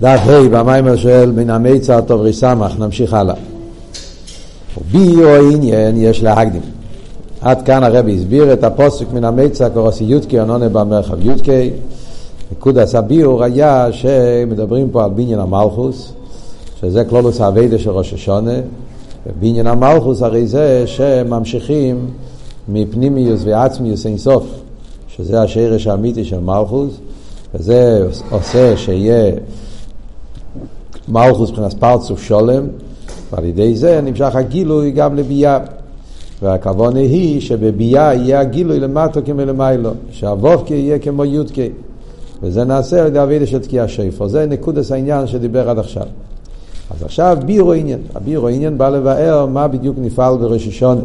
דף ה' במיימר של מן המיצר טוב ריסמך, נמשיך הלאה. ביו עניין יש להקדים. עד כאן הרבי הסביר את הפוסק מן המיצר קורסי יודקי ענונה במרחב יודקי. נקודס הביור היה שמדברים פה על בניין המלכוס, שזה כלולוס האביידה של ראש השונה. ובניין המלכוס הרי זה שממשיכים מפנימיוס ועצמיוס אינסוף, שזה השרש האמיתי של מלכוס, וזה עושה שיהיה מלכוס מבחינת פרצוף שולם, ועל ידי זה נמשך הגילוי גם לביאה. והכוונה היא שבביאה יהיה הגילוי למטו כמלמיילו, שהוובקי יהיה כמו יודקי. וזה נעשה על ידי אבידה של תקיע שיפו. זה נקודס העניין שדיבר עד עכשיו. אז עכשיו בירו עניין. הבירו עניין בא לבאר מה בדיוק נפעל בראש השונה.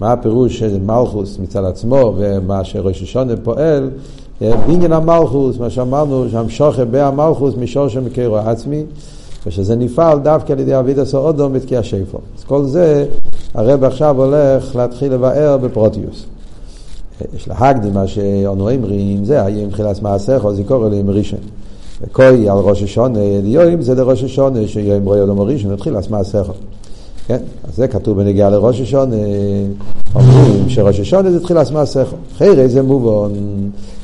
מה הפירוש של מלכוס מצד עצמו ומה שראש השונה פועל. בעניין המלכוס, מה שאמרנו, שהמשוכר בהמלכוס משור שמקרו עצמי. ושזה נפעל דווקא על ידי אבידס אודום בתקיע שיפו. אז כל זה הרב עכשיו הולך להתחיל לבאר בפרוטיוס. יש להקדים מה שאנו אומרים, זה היה עם תחילת מעשיך, אז יקור אליהם ראשון. וכוי על ראש השונה, יום זה לראש השונה, שיום רואי אדום ראשון, התחילת מעשיך. כן, אז זה כתוב בנגיעה לראש השונה, אומרים שראש השונה זה תחילת מעשיך. אחרי זה מובן,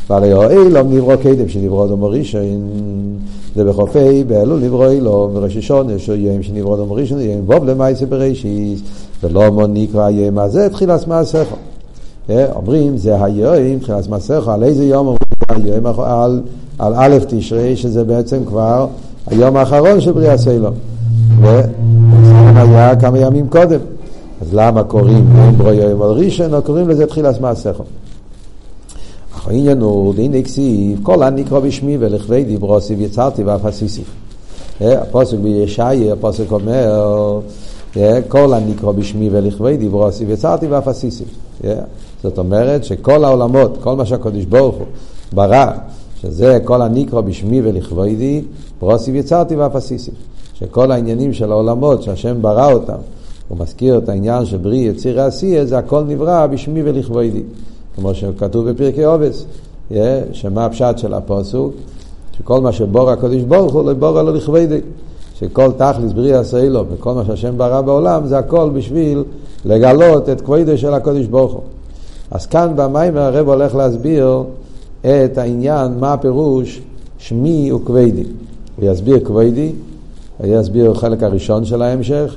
בעלי האילום נברוא קדם שנברוא אדום ראשון. זה בחופי באלול נברוא אילום, וראש השונה שיום שנברוא אדום ראשון, יום בוב למעשה בראשיס, ולא מון נקרא יום הזה תחילת מעשיך. אומרים זה היום, תחילת מעשיך, על איזה יום אומרים היום על, על א' תשרי, שזה בעצם כבר היום האחרון של בריאה. וזה היה כמה ימים קודם. אז למה קוראים ברוא יום ראשון, או קוראים לזה תחילת מעשיך? העניין הוא, דין כסיב, כל הנקרא בשמי ולכבי דיברוסיב יצרתי ואף עשיסיב. הפוסק בישעיה, הפוסק אומר, כל הנקרא בשמי ולכבי דיברוסיב יצרתי ואף עשיסיב. זאת אומרת שכל העולמות, כל מה שהקדוש ברוך הוא ברא, שזה כל הנקרא בשמי ולכבודי, ברוסיב יצרתי ואף עשיסיב. שכל העניינים של העולמות שהשם ברא אותם, הוא מזכיר את העניין של בריא יציר עשייה, זה הכל נברא בשמי ולכבודי. כמו שכתוב בפרקי עובס, שמה הפשט של הפוסוק, שכל מה שבור הקדוש ברוך הוא, לבור לו לכבדי. שכל תכלס בריא עשה וכל מה שהשם ברא בעולם, זה הכל בשביל לגלות את כבודו של הקדוש ברוך הוא. אז כאן במיימר הרב הולך להסביר את העניין, מה הפירוש שמי וכבדי. הוא יסביר כבדי, הוא יסביר חלק הראשון של ההמשך,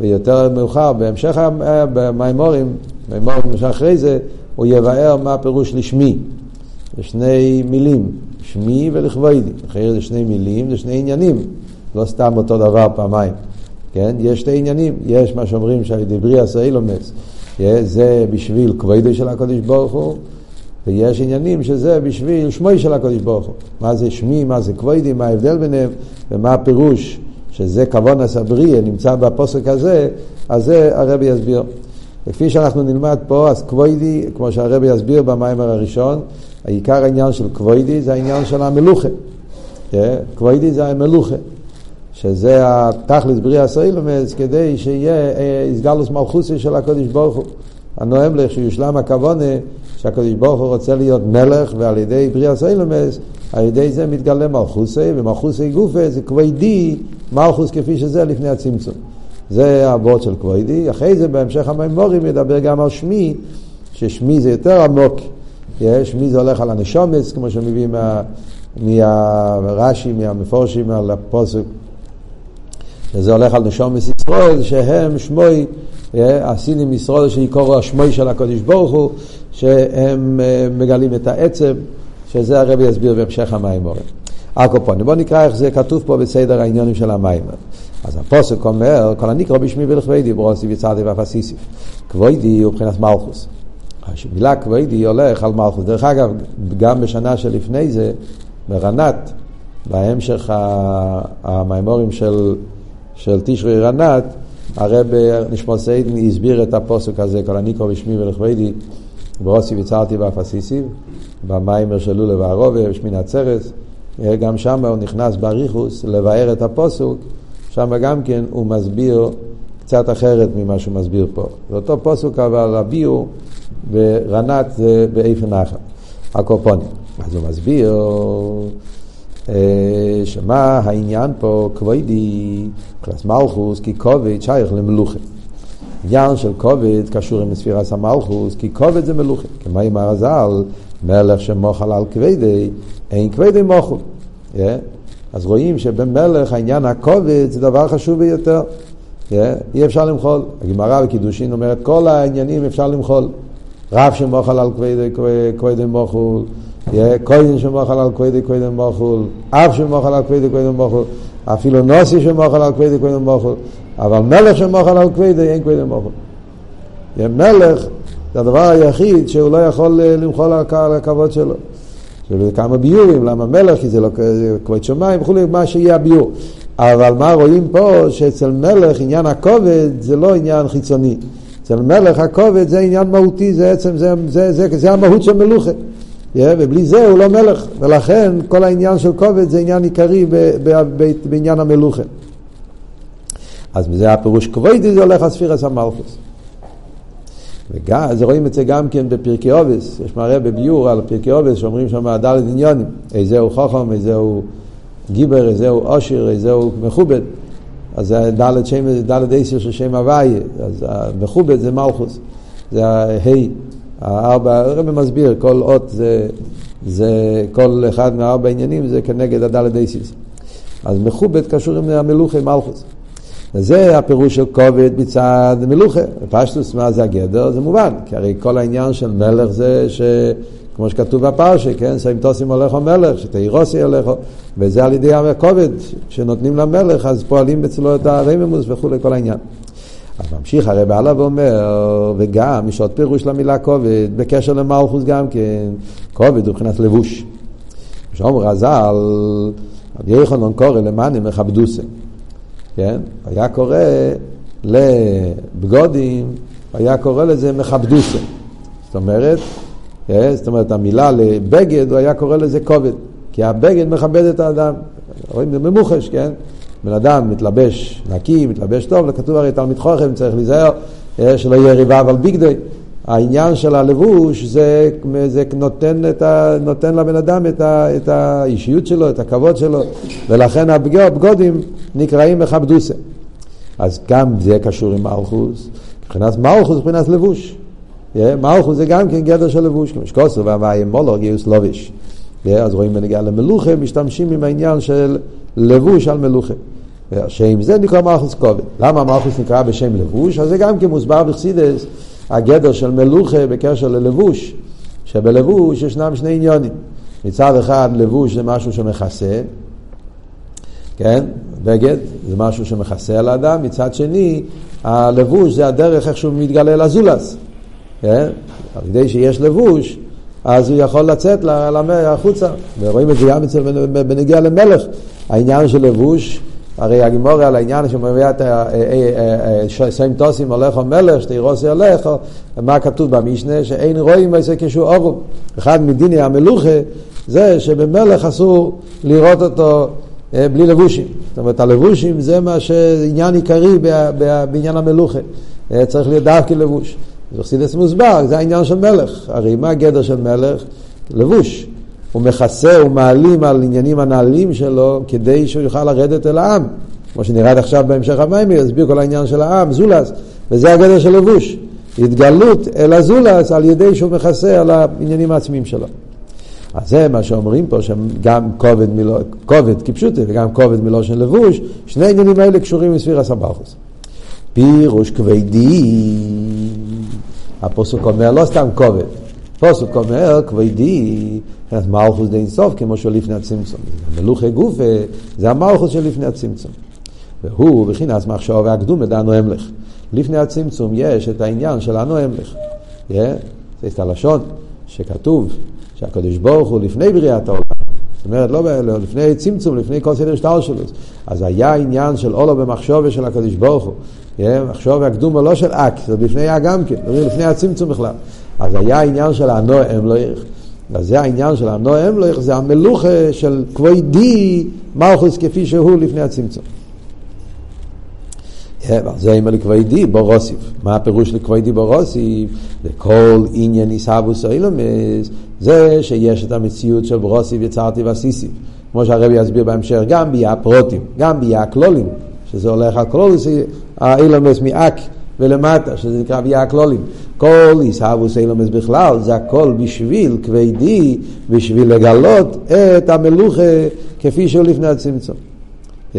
ויותר מאוחר, בהמשך המימורים, מימורים שאחרי זה, הוא יבאר מה הפירוש לשמי. זה שני מילים, שמי ולכבודי. אחרי זה שני מילים, זה שני עניינים. לא סתם אותו דבר פעמיים. כן? יש שתי עניינים. יש מה שאומרים שהדברי עשה אילומס. זה בשביל כבודי של הקדוש ברוך הוא, ויש עניינים שזה בשביל שמוי של הקדוש ברוך הוא. מה זה שמי, מה זה כבודי, מה ההבדל ביניהם, ומה הפירוש שזה כבון הסבריה, נמצא בפוסק הזה, אז זה הרבי יסביר. וכפי שאנחנו נלמד פה, אז כבודי, כמו שהרבי יסביר במיימר הראשון, העיקר העניין של כבודי זה העניין של המלוכה. כבודי זה המלוכה. שזה התכלס בריאה הסוילומס, כדי שיהיה איסגלוס מלכוסי של הקדוש ברוך הוא. הנואם לך שיושלם הכוונה שהקדוש ברוך הוא רוצה להיות מלך, ועל ידי בריאה הסוילומס, על ידי זה מתגלה מלכוסי, ומלכוסי גופה זה כבודי, מלכוס כפי שזה לפני הצמצום. זה הוורד של כבודי. אחרי זה בהמשך המימורים ידבר גם על שמי, ששמי זה יותר עמוק. שמי זה הולך על הנשומץ, כמו שמביאים מהרש"י, מהמפורשים, על הפוסק. וזה הולך על נשומץ ישראל, שהם שמוי, הסינים ישראל שיקורו השמוי של הקדוש ברוך הוא, שהם מגלים את העצם, שזה הרבי יסביר בהמשך המימורים. הקופונים. בואו נקרא איך זה כתוב פה בסדר העניונים של המיימר. אז הפוסק אומר, כל הנקרא בשמי ולכבדי, ברוסיב יצרתי ואף אסיסיף. כבודי הוא מבחינת מלכוס. המילה כבודי הולך על מלכוס. דרך אגב, גם בשנה שלפני זה, ברנת, בהמשך המימורים של, של תשרי רנת, הרב נשמע סיידן הסביר את הפוסק הזה, כל הנקרא בשמי ולכבדי, ברוסיב יצרתי ואף אסיסיף, במיימר של לולה וערובה, בשמין עצרס. גם שם הוא נכנס באריכוס לבאר את הפוסוק, שם גם כן הוא מסביר קצת אחרת ממה שהוא מסביר פה. זה אותו פוסוק אבל הביאו ורנת זה באיפן אחת, הקופונים. אז הוא מסביר שמה העניין פה כבודי, קלס מלכוס, כי כובד שייך למלוכה. עניין של כובד קשור עם ספירס המלכוס, כי כובד זה מלוכה. כמו עם הרז"ל, מלך שמוחל על כבדי, אין כבדי מוחל. אז רואים שבמלך העניין הכובד זה דבר חשוב ביותר. Yeah. אי אפשר למחול. הגמרא בקידושין אומרת, כל העניינים אפשר למחול. רב שמוחל על כבדי, כבדי מוחל. כהן שמוחל על כבדי כהן מוחל, אב שמוחל על כבדי כהן מוחל, אפילו נוסי שמוחל על כבדי כהן מוחל, אבל מלך שמוחל על כבדי אין כהן מוחל. מלך זה הדבר היחיד שהוא לא יכול למחול על הכבוד שלו. זה כמה ביורים, למה מלך? כי זה לא כבוד שמיים וכולי, מה שיהיה הביור. אבל מה רואים פה? שאצל מלך עניין הכובד זה לא עניין חיצוני. אצל מלך הכובד זה עניין מהותי, זה עצם, זה, זה, זה, זה, זה המהות של מלוכה. Yeah, ובלי זה הוא לא מלך, ולכן כל העניין של כובד זה עניין עיקרי בעניין המלוכה. אז בזה הפירוש כבודי זה הולך על ספירס המלכוס. וגם, אז רואים את זה גם כן בפרקי אובס, יש מראה בביור על פרקי אובס שאומרים שם דלת עניונים, איזהו חוכם, איזהו גיבר, איזהו עושר, איזהו מכובד. אז דלת שם, דלת עשר של שם הוויה, אז המכובד זה מלכוס, זה ההי. הארבע, הרב מסביר, כל אות זה, זה, כל אחד מהארבע עניינים זה כנגד הדלת דייסיס. אז מכובד קשור עם המלוכה, מלכוס. וזה הפירוש של כובד מצד מלוכה. פשטוס, מה זה הגדר? זה מובן, כי הרי כל העניין של מלך זה ש... כמו שכתוב בפרשה, כן? שאים תוסים הולך מלך, שתאירוסי הולך, וזה על ידי הכובד שנותנים למלך, אז פועלים אצלו את הרממוס וכולי, כל העניין. אז ממשיך הרב הלאה ואומר, וגם יש עוד פירוש למילה כובד, בקשר למלכוס גם כן, כובד הוא מבחינת לבוש. שאומר רז"ל, רבי יחנון קורא למאנים מכבדוסה, כן? היה קורא לבגודים, היה קורא לזה מכבדוסה. זאת אומרת, כן? זאת אומרת, המילה לבגד, הוא היה קורא לזה כובד, כי הבגד מכבד את האדם. רואים, זה ממוחש, כן? בן אדם מתלבש נקי, מתלבש טוב, כתוב הרי תלמיד חוכם צריך להיזהר אה, שלא יהיה ריבה על ביגדוי. העניין של הלבוש זה, זה נותן, ה, נותן לבן אדם את, ה, את האישיות שלו, את הכבוד שלו, ולכן הבגודים נקראים מכבדוסה. אז גם זה קשור עם מלכוס, מבחינת מלכוס מבחינת לבוש. מלכוס זה גם כן גדר של לבוש, כמו שקוסר והוואי מולו גיוס לובש. אה, אז רואים בנגיעה למלוכה, משתמשים עם העניין של לבוש על מלוכה. השם זה נקרא מלכוס כובד. למה מלכוס נקרא בשם לבוש? אז זה גם כן מוסבר בחסידס, הגדר של מלוכה בקשר ללבוש, שבלבוש ישנם שני עניונים. מצד אחד לבוש זה משהו שמכסה, כן? בגד זה משהו שמכסה על האדם, מצד שני הלבוש זה הדרך איך שהוא מתגלה לזולס, כן? על ידי שיש לבוש אז הוא יכול לצאת החוצה, ורואים את זה גם אצל בנגיע למלך, העניין של לבוש, הרי הגימור על העניין שמביא את סיים טוסים הולך המלך, שתירוסי הולך, מה כתוב במשנה? שאין רואים את זה כשהוא אורום. אחד מדיני המלוכה זה שבמלך אסור לראות אותו אה, בלי לבושים. זאת אומרת, הלבושים זה מה שעניין עיקרי בעניין המלוכה. אה, צריך להיות דווקא לבוש. בחסידס מוסבר, זה העניין של מלך. הרי מה הגדר של מלך? לבוש. הוא מכסה, הוא מעלים על עניינים הנעלים שלו כדי שהוא יוכל לרדת אל העם. כמו שנראה עכשיו בהמשך המים, יסביר כל העניין של העם, זולס, וזה הגדר של לבוש. התגלות אל הזולס על ידי שהוא מכסה על העניינים העצמיים שלו. אז זה מה שאומרים פה, שגם כובד, מלו, כובד כפשוטי וגם כובד מלושן לבוש, שני העניינים האלה קשורים לספיר הסבחוס. פירוש כבדי, הפוסק אומר לא סתם כובד, פוסק אומר כבדי, מלכוס די אינסוף כמו שהוא לפני הצמצום. מלוכי גופה זה המלכוס של לפני הצמצום. והוא בחינס מחשוב והקדום דנו המלך. לפני הצמצום יש את העניין של אנו המלך. זה את הלשון שכתוב שהקדוש ברוך הוא לפני בריאת העולם. זאת אומרת, לא, לא לפני צמצום, לפני כל סדר שטר שלו. אז היה עניין של אולו במחשוב של הקדוש ברוך הוא. מחשוב והקדומה לא של אק, זה לפני גם כן, לפני הצמצום בכלל. אז היה עניין של הנוע אמלויך. אז זה העניין של הנוע אמלויך, זה המלוכה של כבודי מלכוס כפי שהוא לפני הצמצום. זה עם לכבודי בורוסיף. מה הפירוש לכבודי בורוסיף? לכל עניין עיסאוווס אילומס, זה שיש את המציאות של בורוסיף יצרתי ועשיסי. כמו שהרבי יסביר בהמשך, גם ביאה הפרוטים, גם ביאה הכלולים, שזה הולך על כלולוס, האילומס מאק ולמטה, שזה נקרא ביאה הכלולים. כל איסהבוס אילומס בכלל, זה הכל בשביל כבדי, בשביל לגלות את המלוכה כפי שהוא לפני הצמצום. Yeah.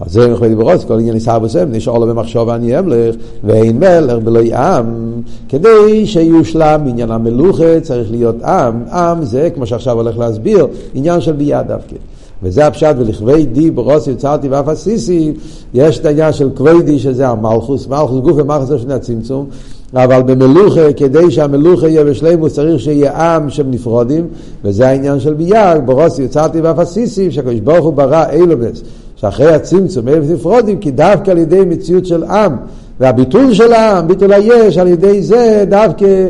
אז זה מכבדי ברוץ, כל עניין איסהבוס הם, נשאר לו במחשוב אני אמלך, ואין מלך בלא עם, כדי שיושלם עניין המלוכה צריך להיות עם, עם זה, כמו שעכשיו הולך להסביר, עניין של ביאה דווקא. וזה הפשט ולכבי די ברוס יצרתי ואף עשיסי, יש את העניין של כבדי שזה המלכוס, מלכוס גוף ומלכוס לפני הצמצום, אבל במלוכה, כדי שהמלוכה יהיה בשלימוס, צריך שיהיה עם שהם נפרודים, וזה העניין של ביאה, ברוס יצרתי ואף עשיסי, שהקדוש ברוך הוא ברא אילובס, שאחרי הצמצום אלף נפרודים, כי דווקא על ידי מציאות של עם, והביטול של העם, ביטול היש, על ידי זה דווקא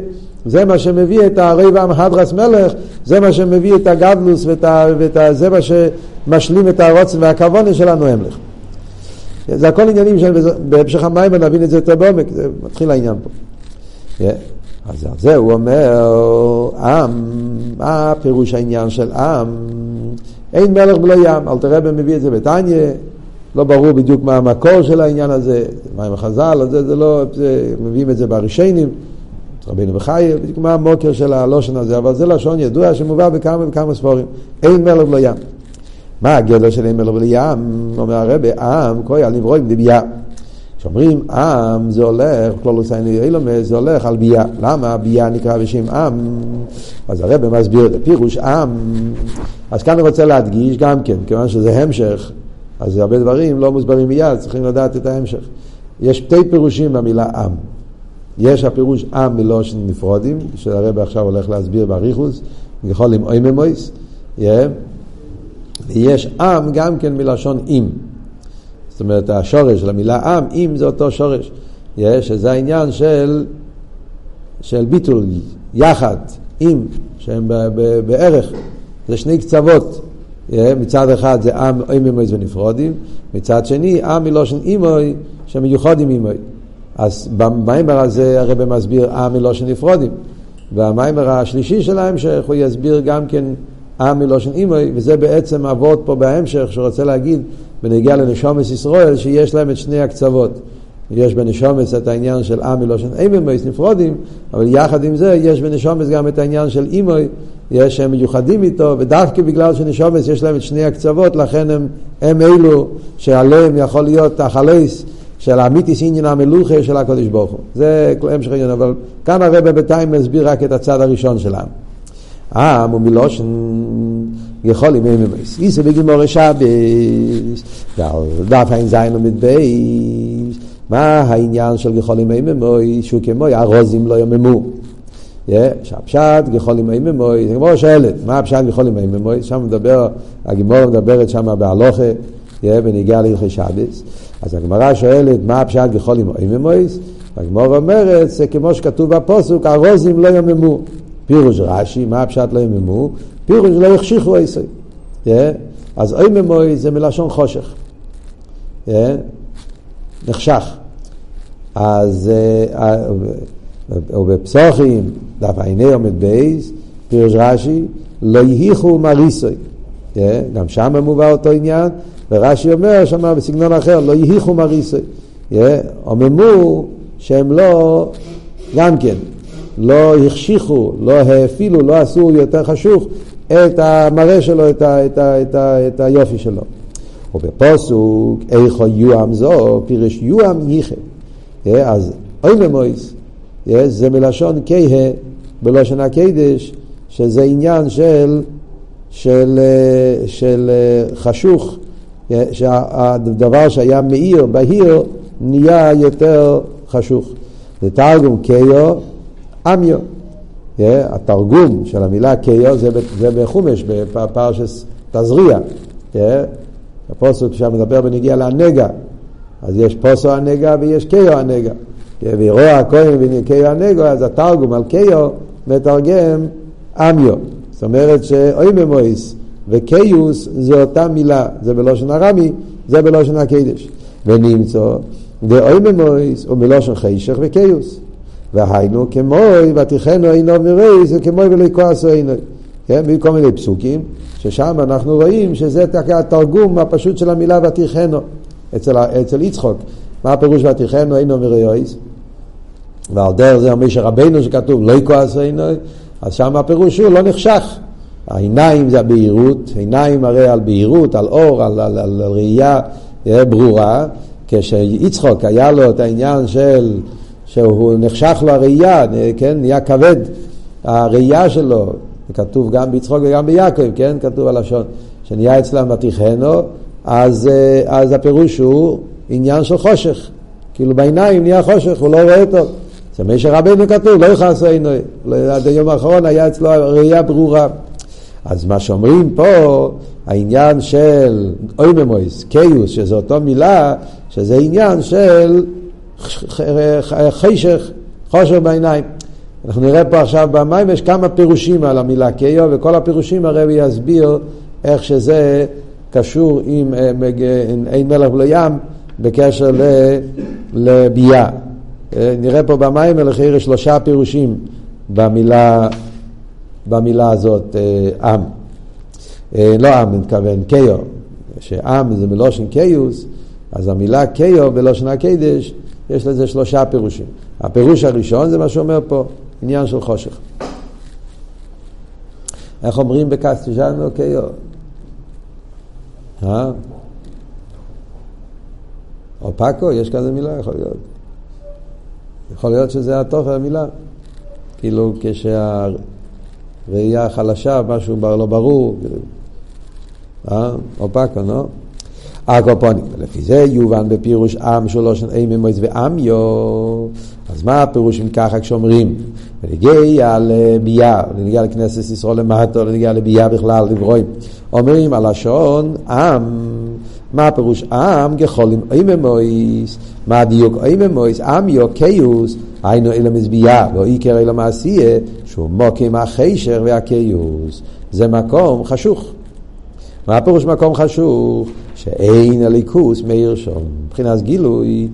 זה מה שמביא את הרבע הדרס מלך, זה מה שמביא את הגדלוס ואת, ה, ואת ה, זה מה שמשלים את הרוצן והכוונה שלנו המלך. זה הכל עניינים שבהמשך המים נבין את זה יותר בעומק, זה מתחיל העניין פה. Yeah. אז זה הוא אומר, עם, מה פירוש העניין של עם? אין מלך בלא ים, אל תראה מביא את זה בתניא, לא ברור בדיוק מה המקור של העניין הזה, מה עם החז"ל, זה, זה לא, זה, מביאים את זה ברישיינים. רבינו בחייב, בדיוק מה המוקר של הלושן הזה, אבל זה לשון ידוע שמובא בכמה וכמה ספורים. אין מלך ולא ים. מה הגדר של אין מלך ולא ים? אומר הרבי, עם, כוי על נברואים דבייה. כשאומרים עם זה הולך, כלולוס העיני אילומס, זה הולך על בייה. למה בייה נקרא בשם עם? אז הרב מסביר את הפירוש עם. אז כאן אני רוצה להדגיש גם כן, כיוון שזה המשך, אז הרבה דברים לא מוסברים מיד, צריכים לדעת את ההמשך. יש שתי פירושים במילה עם. יש הפירוש עם מלושן נפרודים, שהרב עכשיו הולך להסביר באריכוס, יכול עם אוי ממויס, ויש עם גם כן מלשון עם. זאת אומרת, השורש של המילה עם, עם זה אותו שורש. יש, שזה העניין של, של ביטול, יחד, עם, שהם בערך, זה שני קצוות. מצד אחד זה עם אוי ממויס ונפרודים, מצד שני עם מלושן אימוי שמיוחדים אימוי. אז במיימר הזה הרב מסביר עם מלושן נפרודים. והמיימר השלישי של ההמשך הוא יסביר גם כן עם מלושן אימוי, וזה בעצם אבות פה בהמשך שרוצה להגיד בנגיע לנשומס ישראל שיש להם את שני הקצוות. יש בנשומס את העניין של עם מלושן אימוי נפרודים, אבל יחד עם זה יש בנשומס גם את העניין של אימוי, יש שהם מיוחדים איתו, ודווקא בגלל שנשומס יש להם את שני הקצוות, לכן הם, הם אלו שעליהם יכול להיות החלייס של האמיתיס עניין המלוכה של הקודש ברוך הוא. זה המשך עניין, אבל כאן הרב בינתיים מסביר רק את הצד הראשון שלהם. עם הוא מלשון גחלים עוממות. איתא בגמרא שבת, דף עין זין עמוד בית. מה העניין של גחלים עוממות, שהוא כמו ארזים לא עממוהו. שהפשט גחלים עוממות, זה כמו שואלת, מה הפשט גחלים עוממות? שם מדבר, הגמרא מדברת שם בהלכה, בנוגע להלכות שבת. אז הגמרא שואלת, מה הפשט גחלים עוממות? הגמרא אומרת, זה כמו שכתוב בפסוק, ארזים לא עממוהו. פירוש רש"י, מה הפשט לא עממוהו? פירוש לא יחשיכו עשי. אז עוממות זה מלשון חושך. נחשך. אז ובפסחים, דף ע״ה עמוד ב׳, פירוש רש"י, לא יהיכו מריסוי. גם שם מובא אותו עניין, ורש"י אומר שם בסגנון אחר, לא יהיכו מריסי. עוממו שהם לא, גם כן, לא החשיכו, לא האפילו, לא עשו יותר חשוך את המראה שלו, את, ה, את, ה, את, ה, את היופי שלו. ובפוסוק, איכו יואם זו, פירש יואם ייכה. אז אוי ממויס, זה מלשון כהה, בלשון הקדש, שזה עניין של, של, של, של חשוך. שהדבר שהיה מאיר, בהיר, נהיה יותר חשוך. זה תרגום קיו, אמיו. התרגום של המילה קיו זה, זה בחומש, בפרשס תזריע. הפוסק שם מדבר בנגיע לנגע. אז יש פוסו הנגע ויש קיו הנגע. וירוע הכהן וקיו הנגע, אז התרגום על קיו מתרגם אמיו. זאת אומרת שאוי ממויס. וקיוס זה אותה מילה, זה בלושן הרמי, זה בלושן הקדש. ונמצא, ואוי ממויס הוא מלושן חישך וקיוס. והיינו כמוי, ותיכנו אינו מרייס, וכמוי ולא כועסו אינו. כן, בכל מיני פסוקים, ששם אנחנו רואים שזה התרגום הפשוט של המילה ותיכנו אצל, אצל יצחוק. מה הפירוש ותיכנו אינו מריועס? ועל דרך זה משה רבנו שכתוב לא יכעס אינו, אז שם הפירוש הוא לא נחשך. העיניים זה הבהירות, עיניים הרי על בהירות, על אור, על, על, על, על ראייה ברורה. כשיצחוק היה לו את העניין של, שהוא נחשך לו הראייה, כן, נהיה כבד הראייה שלו, כתוב גם ביצחוק וגם ביעקב, כן, כתוב הלשון, שנהיה אצלם ותיכנו, אז, אה, אז הפירוש הוא עניין של חושך, כאילו בעיניים נהיה חושך, הוא לא רואה טוב. זה משה רבינו כתוב, לא יכעס עינו, עד היום האחרון היה אצלו ראייה ברורה. אז מה שאומרים פה, העניין של אויממויס, קיוס, שזו אותו מילה, שזה עניין של חשך, חושר בעיניים. אנחנו נראה פה עכשיו במים, יש כמה פירושים על המילה קיו, וכל הפירושים הרבי יסביר איך שזה קשור עם אין מלך ולא ים בקשר לביאה. אה, נראה פה במים לכיר שלושה פירושים במילה, במילה הזאת, אה, עם. אה, לא עם, אני מתכוון, קיו, שעם זה מלושן קיוס, אז המילה קיו בלושן הקדש, יש לזה שלושה פירושים. הפירוש הראשון זה מה שאומר פה, עניין של חושך. איך אומרים בקסטיג'אנו קיו? אה? או פאקו, יש כזה מילה? יכול להיות. יכול להיות שזה התוכן המילה. כאילו כשהראייה חלשה, משהו לא ברור. אה? או פאקו, נו? הקופונים. לפי זה יובן בפירוש עם שלוש אימי מויס ועמיו. אז מה הפירוש אם ככה כשאומרים? ונגיע לביאה, ונגיע לכנסת ישראל למטו, ונגיע לביאה בכלל, לברואים. אומרים הלשון עם, מה הפירוש עם? גחולים אימי מויס. מה הדיוק אימי מויס? עמיו קיוס. היינו אילם מזבייה, לא עיקר אילם מעשייה, שהוא מוקים החשר והקיוס. זה מקום חשוך. מה הפירוש מקום חשוך? שאין הליכוס מאיר שם. מבחינת גילוי,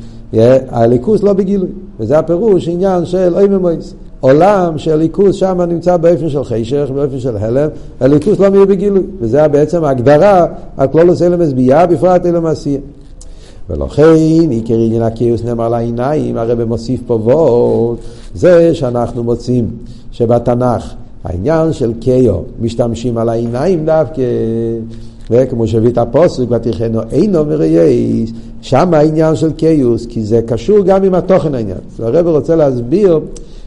הליכוס לא בגילוי. וזה הפירוש עניין של אוי ממויס. עולם שהליכוס שם נמצא באופן של חשך, באופן של הלם, הליכוס לא מאיר בגילוי. וזה בעצם ההגדרה על כלולוס אלם הסבייה, בפרט אלם עשייה. ולכן עיקר עניין הקיוס נאמר לעיניים, הרב מוסיף פה ועוד, זה שאנחנו מוצאים שבתנ"ך העניין של קיו, משתמשים על העיניים דווקא, וכמו שהביא את הפוסק, ותכנו אינו מרייס, שם העניין של קיוס, כי זה קשור גם עם התוכן העניין. הרב רוצה להסביר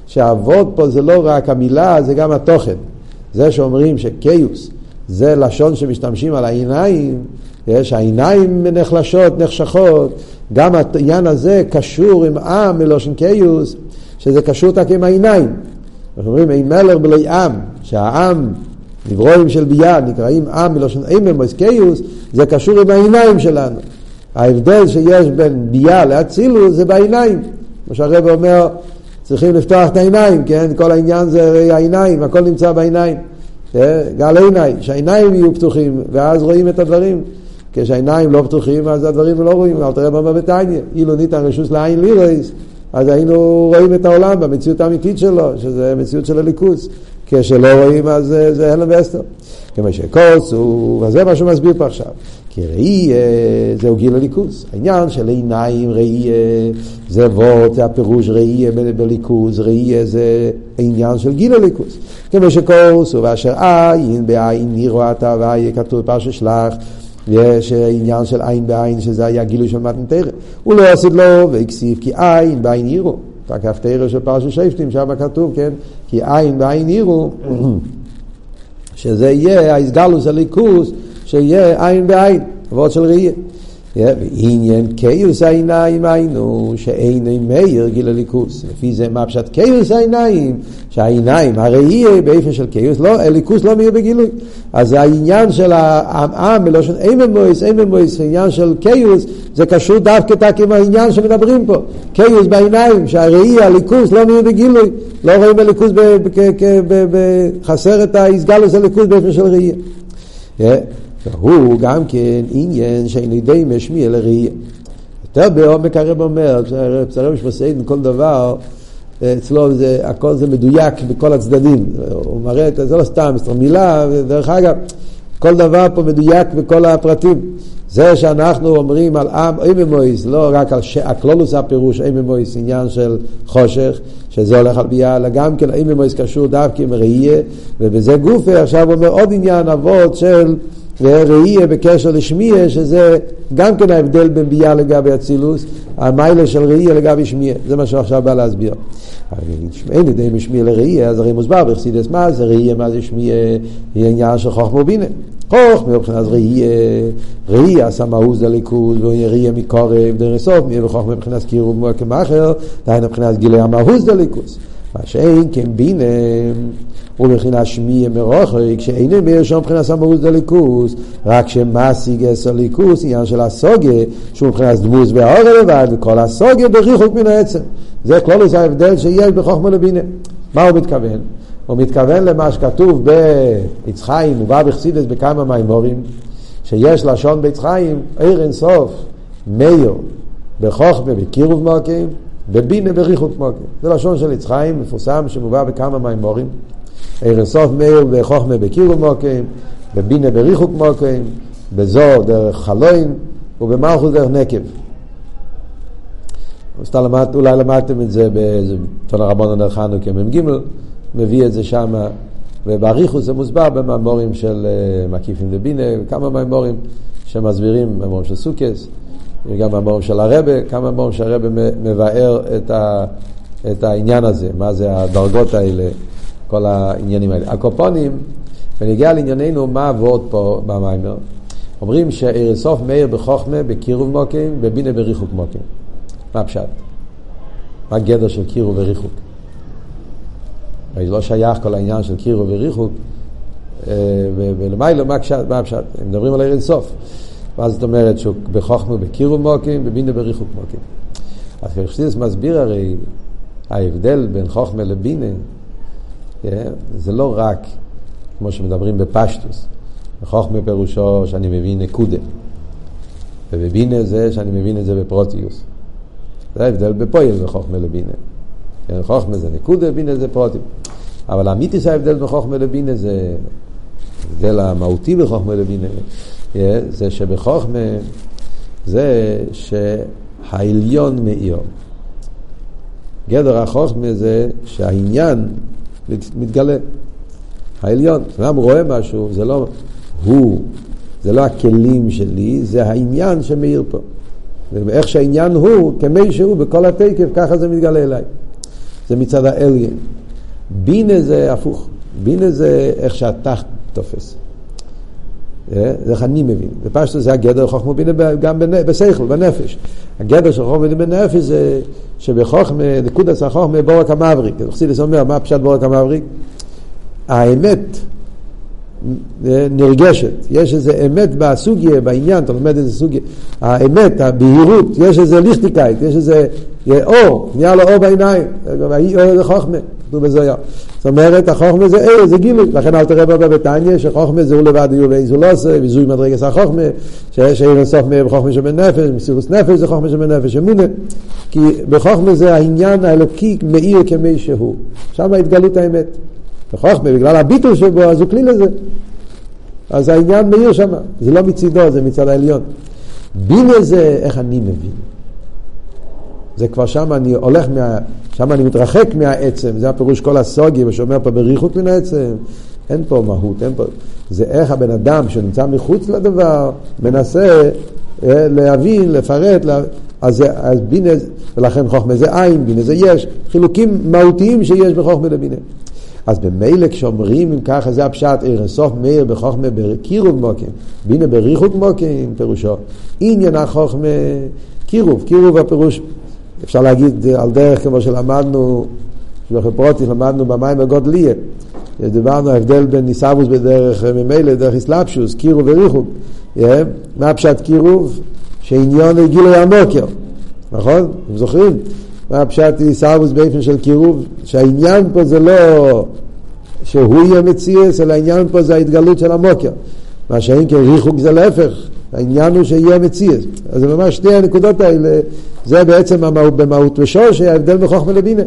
שהאבות פה זה לא רק המילה, זה גם התוכן. זה שאומרים שקיוס זה לשון שמשתמשים על העיניים, יש העיניים נחלשות, נחשכות, גם העניין הזה קשור עם עם מלושן קיוס, שזה קשור רק עם העיניים. אנחנו אומרים, אין מלך בלי עם, שהעם, נברואים של ביה, נקראים עם מלושן אימם מוסקיוס, זה קשור עם העיניים שלנו. ההבדל שיש בין ביה לאצילוס זה בעיניים. כמו שהרב אומר, צריכים לפתוח את העיניים, כן? כל העניין זה העיניים, הכל נמצא בעיניים. אה, גל עיניי, שהעיניים יהיו פתוחים, ואז רואים את הדברים. כשהעיניים לא פתוחים, אז הדברים לא רואים. אל תראה במה בתניא, אילו ניתן רשוס לעין לירייס, אז היינו רואים את העולם במציאות האמיתית שלו, שזה מציאות של הליכוס. כשלא רואים אז זה, הלם ואסתר. כמו שכוסו, וזה מה שהוא מסביר פה עכשיו. כי ראייה זהו גיל הליכוס. העניין של עיניים ראייה זה וורד, זה הפירוש ראייה בליכוס, ראייה זה עניין של גיל הליכוס. כמו שכוסו, ואשר עין בעין נראו אתה והיה כתוב פרשת שלח. יש עניין של עין בעין, שזה היה גילוי של מתנתרא. הוא לא עשית לו, והכסיף כי עין בעין יראו. תקף תרא של פרשת שפטים, שם כתוב, כן? כי עין בעין יראו, שזה יהיה האיסגלוס הליכוס, שיהיה עין בעין, עבוד של ראייה. ועניין קיוס העיניים היינו שאין מאיר גיל הליכוס. לפי זה מה פשט קיוס העיניים? שהעיניים, הראייה באיפה של קיוס, לא, הליכוס לא מאיר בגילוי. אז העניין של העם בלושן אימן מויס, אימן מויס, העניין של קיוס, זה קשור דווקא רק עם העניין שמדברים פה. קיוס בעיניים, שהראייה, הליכוס לא מאיר בגילוי. לא רואים הליכוס, חסר את האיסגלוס הליכוס באיפה של ראייה. והוא גם כן עניין שאין לידי משמיע לראייה. יותר בעומק הרב אומר, הרב שמסעידן כל דבר, אצלו זה, הכל זה מדויק בכל הצדדים. הוא מראה, את זה לא סתם, זאת מילה, דרך אגב, כל דבר פה מדויק בכל הפרטים. זה שאנחנו אומרים על עם איממויס, לא רק על הכלולוס הפירוש איממויס, עניין של חושך, שזה הולך על ביאה, אלא גם כן איממויס קשור דווקא עם ראייה, ובזה גופה עכשיו אומר עוד עניין אבות של ראייה בקשר לשמייה, שזה גם כן ההבדל בין ביאה לגבי אצילוס, המיילה של ראייה לגבי שמייה, זה מה שעכשיו בא להסביר. אין ידי משמיע לראייה, אז הרי מוסבר בחסידס מה זה ראייה, מה זה שמיע, היא עניין של חוכמה ובינה. חוכמה מבחינת ראייה, ראייה עשה מהוז הליכוז, וראייה מקורב, דרך סוף, וחוכמה מבחינת קירוב מועקם אחר, דהיינו מבחינת גילי המהוז הליכוז. מה שאין כן בינה ובבחינת שמיע מרוחק, כשאין אומר שם מבחינת המהוז הליכוז, רק שמשיג אס הליכוז, עניין של הסוגיה, שהוא מבחינת דמוס והאור לבד, וכל הסוגיה בריחוק מן העצם. זה כלולוס ההבדל שיש בחוכמה לבינה. מה הוא מתכוון? הוא מתכוון למה שכתוב בעץ חיים, הוא בא בחסידס בכמה מימורים, שיש לשון בעץ חיים, עיר אינסוף, מאיר, בחוכמה בקירוב מוקים, ובינה בריחוק מוקים. זה לשון של עץ חיים, מפורסם, שמובא בכמה מימורים. עיר אינסוף מאיר בחוכמה בקירוב מוקים, ובינה בריחוק מוקים, בזו דרך חלוין, ובמלכוס דרך נקב. סתם למד, אולי למדתם את זה בתון הרבון הנר חנוכה מ"ג, מביא את זה שם, ובאריכוס זה מוסבר במאמורים של אה, מקיפים דבינה, כמה מאמורים שמסבירים, מאמורים של סוכס, וגם מאמורים של הרבה, כמה מאמורים שהרבה מבאר את, ה, את העניין הזה, מה זה הדרגות האלה, כל העניינים האלה. הקופונים, ונגיע לענייננו, מה עבוד פה במיימר? אומרים שאירסוף מאיר בחוכמה, בקירוב מוקים, בבינה בריחוק מוקים. מה הפשט? מה הגדר של קירוב וריחוק? הרי לא שייך כל העניין של קירוב וריחוק, אה, ולמיילא מה הפשט? מדברים על ערן סוף. מה זאת אומרת שהוא בחוכמה בקירוב מוקים, בבינה בריחוק מוקים. אז כשחסידס מסביר הרי ההבדל בין חוכמה לבינה, זה לא רק כמו שמדברים בפשטוס. בחוכמה פירושו שאני מבין נקודה. ובבינה זה שאני מבין את זה בפרוטיוס. זה ההבדל בפועל בחוכמה לבינה. כן, חוכמה זה נקודה, בינה זה פרוטים. אבל האמיתיס ההבדל בין חוכמה לבינה זה ההבדל המהותי בחוכמה לבינה, זה שבחוכמה זה שהעליון מאיר. גדר החוכמה זה שהעניין מתגלה. העליון, כשאדם רואה משהו, זה לא הוא, זה לא הכלים שלי, זה העניין שמאיר פה. ואיך שהעניין הוא, כמי שהוא, בכל התקף, ככה זה מתגלה אליי. זה מצד האליין. בינה זה הפוך. בינה זה איך שהתחת תופס. אה? איך אני מבין. ופשטו זה הגדר חוכמה בינה גם בשכל, בנפש. הגדר של חוכמה בינה בנפש זה שבחוכמה, נקודת החוכמה בורק המבריק. חסידס אומר, מה פשט בורק המבריק? האמת נרגשת, יש איזה אמת בסוגיה, בעניין, אתה לומד איזה סוגיה, האמת, הבהירות, יש איזה ליכטיקאית, יש איזה אור, נהיה לו אור בעיניים, זה חוכמה, כתוב בזויה. זאת אומרת, החוכמה זה אור, זה גילוי, לכן אל תראה בבא בתניא, שחוכמה זה הוא לבד יהיו ואין זו לא עושה, וזוי מדרגס החוכמה, שיש עיר אינסוף בחוכמה שבנפש, מסירוס נפש זה חוכמה שבנפש אמונה, כי בחוכמה זה העניין האלוקי מאיר כמי שהוא, שם התגלות האמת. וחוכמה, בגלל הביטול שבו, אז הוא כלי לזה. אז העניין מאיר שם, זה לא מצידו, זה מצד העליון. בינה זה איך אני מבין. זה כבר שם אני הולך, מה, שם אני מתרחק מהעצם, זה הפירוש כל הסוגי, ושאומר פה בריחוק מן העצם. אין פה מהות, אין פה... זה איך הבן אדם שנמצא מחוץ לדבר, מנסה אה, להבין, לפרט, לה... אז, אז בינה, ולכן חוכמה זה עין, בינה זה יש, חילוקים מהותיים שיש בחוכמה לבינה. אז במילא כשאומרים אם ככה זה הפשט עיר סוף מאיר בחוכמה בקירוב מוקים, בינה בריחוק מוקים פירושו עניין החוכמה קירוב, קירוב הפירוש אפשר להגיד על דרך כמו שלמדנו פרוטי למדנו במים הגודליה דיברנו ההבדל בין ניסבוס בדרך ממילא דרך אסלאפשוס, קירוב וריחוק מה הפשט קירוב? שעניון לגילוי המוקר נכון? אתם זוכרים? מה הפשט איסאוווס באופן של קירוב, שהעניין פה זה לא שהוא יהיה מציאס, אלא העניין פה זה ההתגלות של המוקר. מה שאין כריחוק זה להפך, העניין הוא שיהיה מציאס. אז זה ממש שתי הנקודות האלה, זה בעצם המהות, במהות ושורש ההבדל בחוכמה לבינה.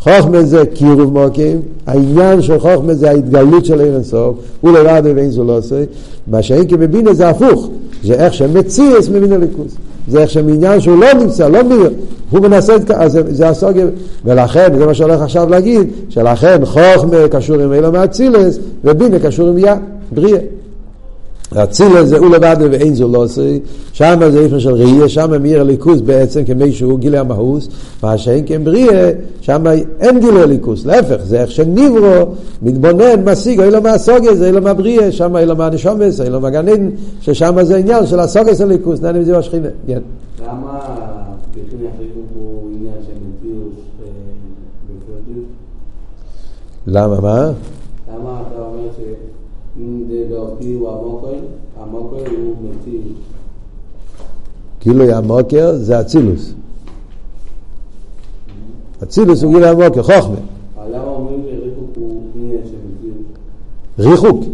חוכמה זה קירוב מוקים, העניין של חוכמה זה ההתגלות של עיר אינסוף, הוא לבד ואין זו לא עושה, מה שאין כבבינה זה הפוך, זה איך שמציאס מבין הליכוז. זה איך שמעניין שהוא לא נמצא, לא מיר, הוא מנסה את זה, זה הסוגיה, ולכן, זה מה שהולך עכשיו להגיד, שלכן חוכמה קשור עם אילו מאצילס, ובינה קשור עם יא, בריאה. אצילס זה הוא לבד ואין זו לא עושה, שם זה איפה של ראייה, שם מאיר הליכוס בעצם כמי שהוא גילי המהוס, מה שאין כן בריאה, שם אין גילי הליכוס, להפך, זה איך שניברו, מתבונן, משיג, אילו מהסוגיה, זה אילו מהבריאה, שם אילו מהנשומס, אילו מהגנין, ששם זה עניין של הסוגיה של הליכוס, נהנה מזה בשכינה, כן. למה בכלל יחליטו פה עניין של מציאות בפרטיות? למה, מה? למה אתה אומר שאם זה באופי הוא המוקר, המוקר הוא מציאות? גילוי המוקר זה אצילוס. אצילוס הוא גילוי המוקר, חוכמה. אבל למה אומרים שריחוק הוא עניין של מציאות? ריחוק.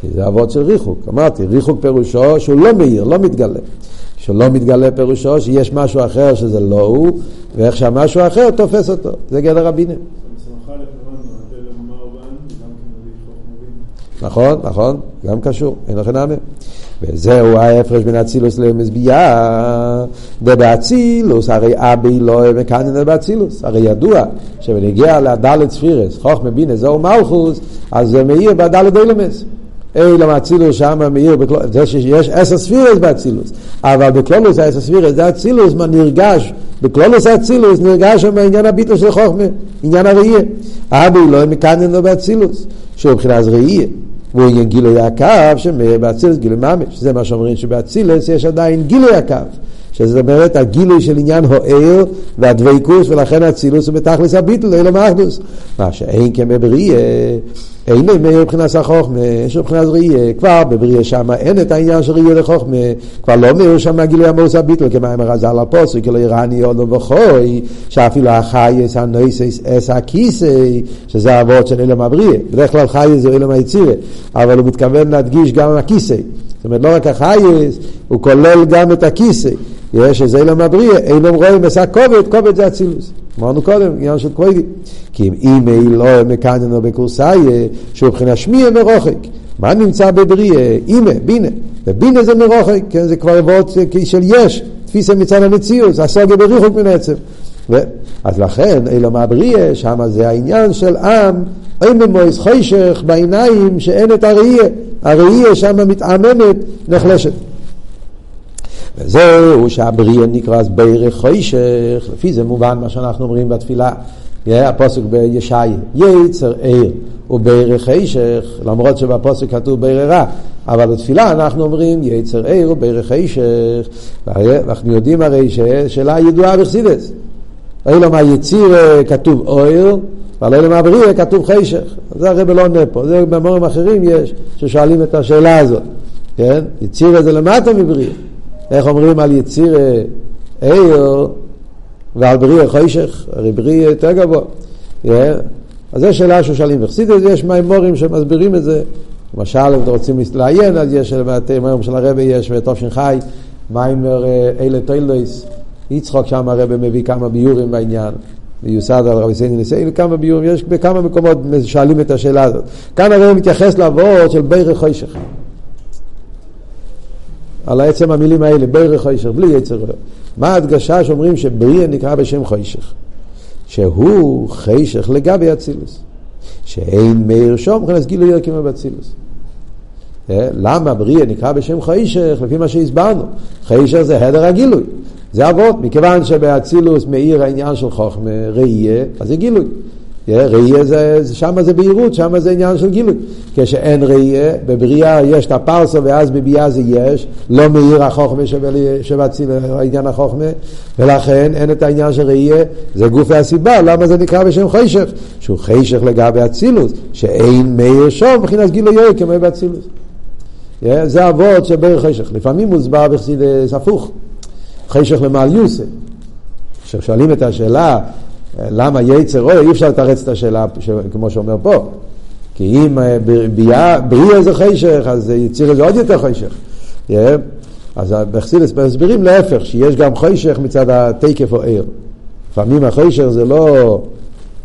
כי זה אבות של ריחוק. אמרתי, ריחוק פירושו שהוא לא מאיר, לא מתגלה. שלא מתגלה פירושו שיש משהו אחר שזה לא הוא, ואיך שהמשהו האחר תופס אותו. זה גדר הבינה. שמחה לפנינו, התלם מר בן, וגם כן מביא חוך מבין. נכון, נכון, גם קשור, אין לכם נאמן. וזהו ההפרש בין אצילוס למזביעה. דבאצילוס, הרי אבי לא מקנן באצילוס. הרי ידוע שבנגיע לדלת ספירס, חוכמה בינה זהו מלכוס, אז זה מאיר בדלת אילמס. אילם אצילוס שם מאיר, זה שיש עשר ספירס באצילוס, אבל בקלולוס העשר ספירס זה אצילוס, מה נרגש, בקלולוס האצילוס נרגש שם העניין הביטל של חוכמה, עניין הראייה. אבי לא מקנן לו באצילוס, שהוא מבחינת ראייה. והוא עניין גילוי הקו, שבאצילוס גילוי ממש. זה מה שאומרים שבאצילוס יש עדיין גילוי הקו. שזה אומרת הגילוי של עניין הוער והדבקוס ולכן האצילוס הוא בתכלס הביטל, אילו מאחדוס. מה שאין כן בבריאה, אין מאיר מבחינת החוכמה, יש מבחינת ראייה, כבר בבריאה שם אין את העניין של ראייה לחוכמה, כבר לא מאיר שם הגילוי המוס הביטל, כמים הרזל הפוסק, כאילו איראני עוד ובכוי, שאפילו החייס, הנויסס, אס הכיסי, שזה האבות של אילם הבריאה. בדרך כלל חייס זה אילם היצירה, אבל הוא מתכוון להדגיש גם הכיסי. זאת אומרת, לא רק החייס, הוא כולל גם את הכיסא. יש איזה אילם הבריא, אילם רואים עשה כובד, כובד זה אצילוס. אמרנו קודם, עניין של כבודי. כי אם אימי לא מקננו בקורסאיה, שהוא מבחינה שמיע מרוחק. מה נמצא בבריאה? אימה, בינה. ובינה זה מרוחק, כן, זה כבר עבוד של יש, תפיסה מצד המציאות, זה הסוגיה בריחוק מן עצם. ו... אז לכן, אילם הבריאה, שם זה העניין של עם, אין במויס חושך בעיניים שאין את הראייה. הראייה שם מתעממת, נחלשת. וזהו שהבריאה נקרא אז בירך חושך, לפי זה מובן מה שאנחנו אומרים בתפילה. הפוסק בישעיה, יצר עיר ובירך חשך, למרות שבפוסק כתוב בירך רע, אבל בתפילה אנחנו אומרים יצר עיר ובירך חשך, ואנחנו יודעים הרי ששאלה ידועה בחסידס. אילם היציר אה, כתוב אויר, ועל אילם הבריאה כתוב חשך. זה הרי לא עונה פה, זה במורים אחרים יש, ששואלים את השאלה הזאת. כן? יציר זה למטה מבריאה. איך אומרים על יציר עיר ועל בריאה חשך? הרי בריאה יותר גבוה. Yeah. אז זו שאלה ששואלים בחסידס, יש מימורים שמסבירים את זה. למשל, אם אתם רוצים לעיין, אז יש בתי מימורים של הרבי, יש בתופשין חי, מיימר אלה טיילויס, יצחוק שם הרבי מביא כמה ביורים בעניין. מיוסד על רבי סייני ניסיין, כמה ביורים, יש בכמה מקומות שואלים את השאלה הזאת. כאן הרבי מתייחס לעבוד של בירך חשך. על עצם המילים האלה, בירך חושך, בלי יצר רע. מה ההדגשה שאומרים שבריאה נקרא בשם חושך? שהוא חשך לגבי אצילוס. שאין מאיר שום מבחינת גילוי עיר כמו באצילוס. למה בריאה נקרא בשם חשך? לפי מה שהסברנו. חשך זה הדר הגילוי. זה אבות, מכיוון שבאצילוס מאיר העניין של חוכמה, ראייה, אז זה גילוי. ראייה זה, שם זה בהירות, שם זה עניין של גילוי. כשאין ראייה, בבריאה יש את הפרסה ואז בביאה זה יש, לא מאיר החוכמה שבציל העניין החוכמה, ולכן אין את העניין של ראייה, זה גוף והסיבה, למה זה נקרא בשם חשך? שהוא חשך לגבי אצילוס, שאין מאיר שום מבחינת גילוי כמו באצילוס. זה אבות של בערך חשך. לפעמים מוסבר בחסידס הפוך, חשך למעל יוסף. כששואלים את השאלה, למה יצר רוע, אי אפשר לתרץ את השאלה כמו שאומר פה. כי אם בריאה זה חשך, אז יציר זה עוד יותר חשך. אז בחסידס מסבירים להפך, שיש גם חשך מצד התקף או ער. לפעמים החשך זה לא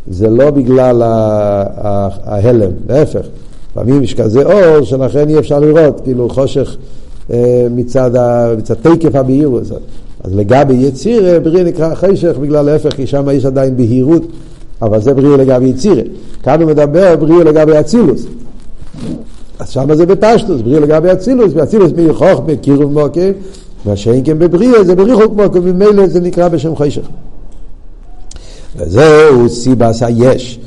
זה לא בגלל ההלם, להפך. לפעמים יש כזה אור שלכן אי אפשר לראות, כאילו חושך אה, מצד, מצד תקף הבהירות. אז לגבי יצירה, בריאה נקרא חשך, בגלל להפך, כי שם יש עדיין בהירות, אבל זה בריאה לגבי יצירה. כאן הוא מדבר בריאה לגבי אצילוס. אז שם זה בפשטוס, בריאה לגבי אצילוס, ואצילוס מי חוכמה, קירוב מוקר, מה כן בבריאה זה בריחוק מוקר, ממילא זה נקרא בשם חשך. וזהו סיבס היש,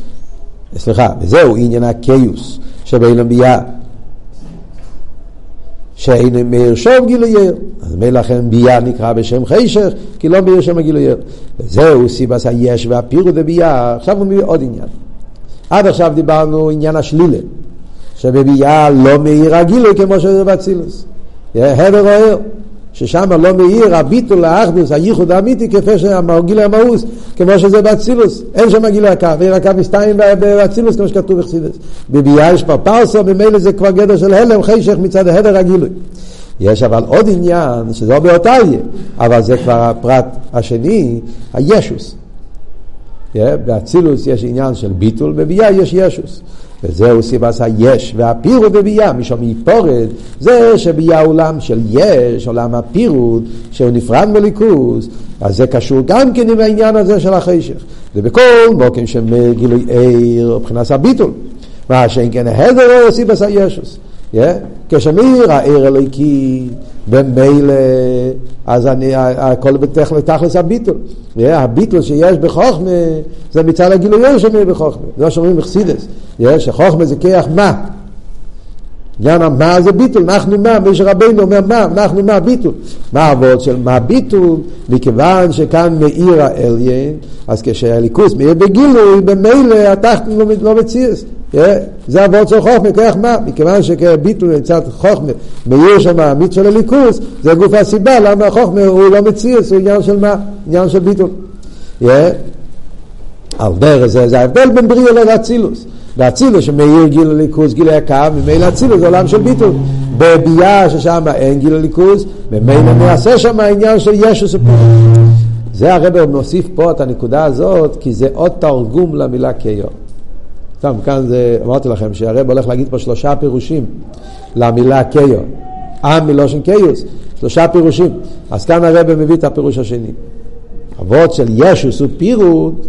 סליחה, וזהו עניין הקיוס שבאילם ביאה. שאין מאיר שוב גילוייר. אז מילא לכן ביה נקרא בשם חשך, כי לא מאיר שם הגילוייר. וזהו סיבס היש והפירוט בביה. עכשיו הוא מביא עוד עניין. עד עכשיו דיברנו עניין השלילה, שבביה לא מאיר הגילוי כמו שזה באצילוס. הבר אוהר, ששם לא מאיר הביטול האחדוס, הייחוד האמיתי, כפי שהגילוי המאוס, כמו שזה באצילוס. אין שם גילוי הקו, מאיר הקו מסתיים באצילוס כמו שכתוב בחסידס. בביה יש פה פרסו, ממילא זה כבר גדר של הלם, חשך מצד ההדר הגילוי. יש אבל עוד עניין, שזה לא באותה יהיה, אבל זה כבר הפרט השני, הישוס. באצילוס יש עניין של ביטול, בביאה יש ישוס. וזהו סיבס היש והפירוט בביאה, משום יפורד, זה שביאה עולם של יש, עולם הפירוט, שהוא נפרד מליכוז, אז זה קשור גם כן עם העניין הזה של החשך. ובכל מוקם שמגילוי עיר, מבחינת הביטול. מה שאין כן הדר או סיבס הישוס. Yeah? כשמאיר העיר אלוהיקי במילא, אז אני, הכל בתכלס הביטול. Yeah? הביטול שיש בחוכמה, זה מצד הגילוי שמאיר בחוכמה. זה מה שאומרים בחסידס. Yeah? שחוכמה זה כיח מה. עניין המה זה ביטול, אנחנו מה, מי שרבנו אומר מה, אנחנו מה ביטול. מה העבוד של מה ביטול? מכיוון שכאן מאיר האליין, אז כשהליכוס מאיר בגילוי, במילא התחתון לא, לא מציאס. זה העבוד של חוכמה, כוח מה? מכיוון שביטול נמצא חוכמה, מאיר שם המיץ של הליכוס, זה גוף הסיבה למה החוכמה הוא לא מציאס, הוא עניין של מה? עניין של ביטול. על דרך זה, זה ההבדל בין בריאה לאצילוס. באצילוס שמאיר גיל הליכוז, גיל הקו, ממילא אצילוס זה עולם של ביטול. בביאה ששם אין גיל הליכוז, ממילא נעשה שם העניין של ישוס ופירוט. זה הרב מוסיף פה את הנקודה הזאת, כי זה עוד תרגום למילה קיו. סתם, כאן זה, אמרתי לכם שהרב הולך להגיד פה שלושה פירושים למילה קיו. עם מלושן קיוס, שלושה פירושים. אז כאן הרב מביא את הפירוש השני. אבות של ישוס ופירוט,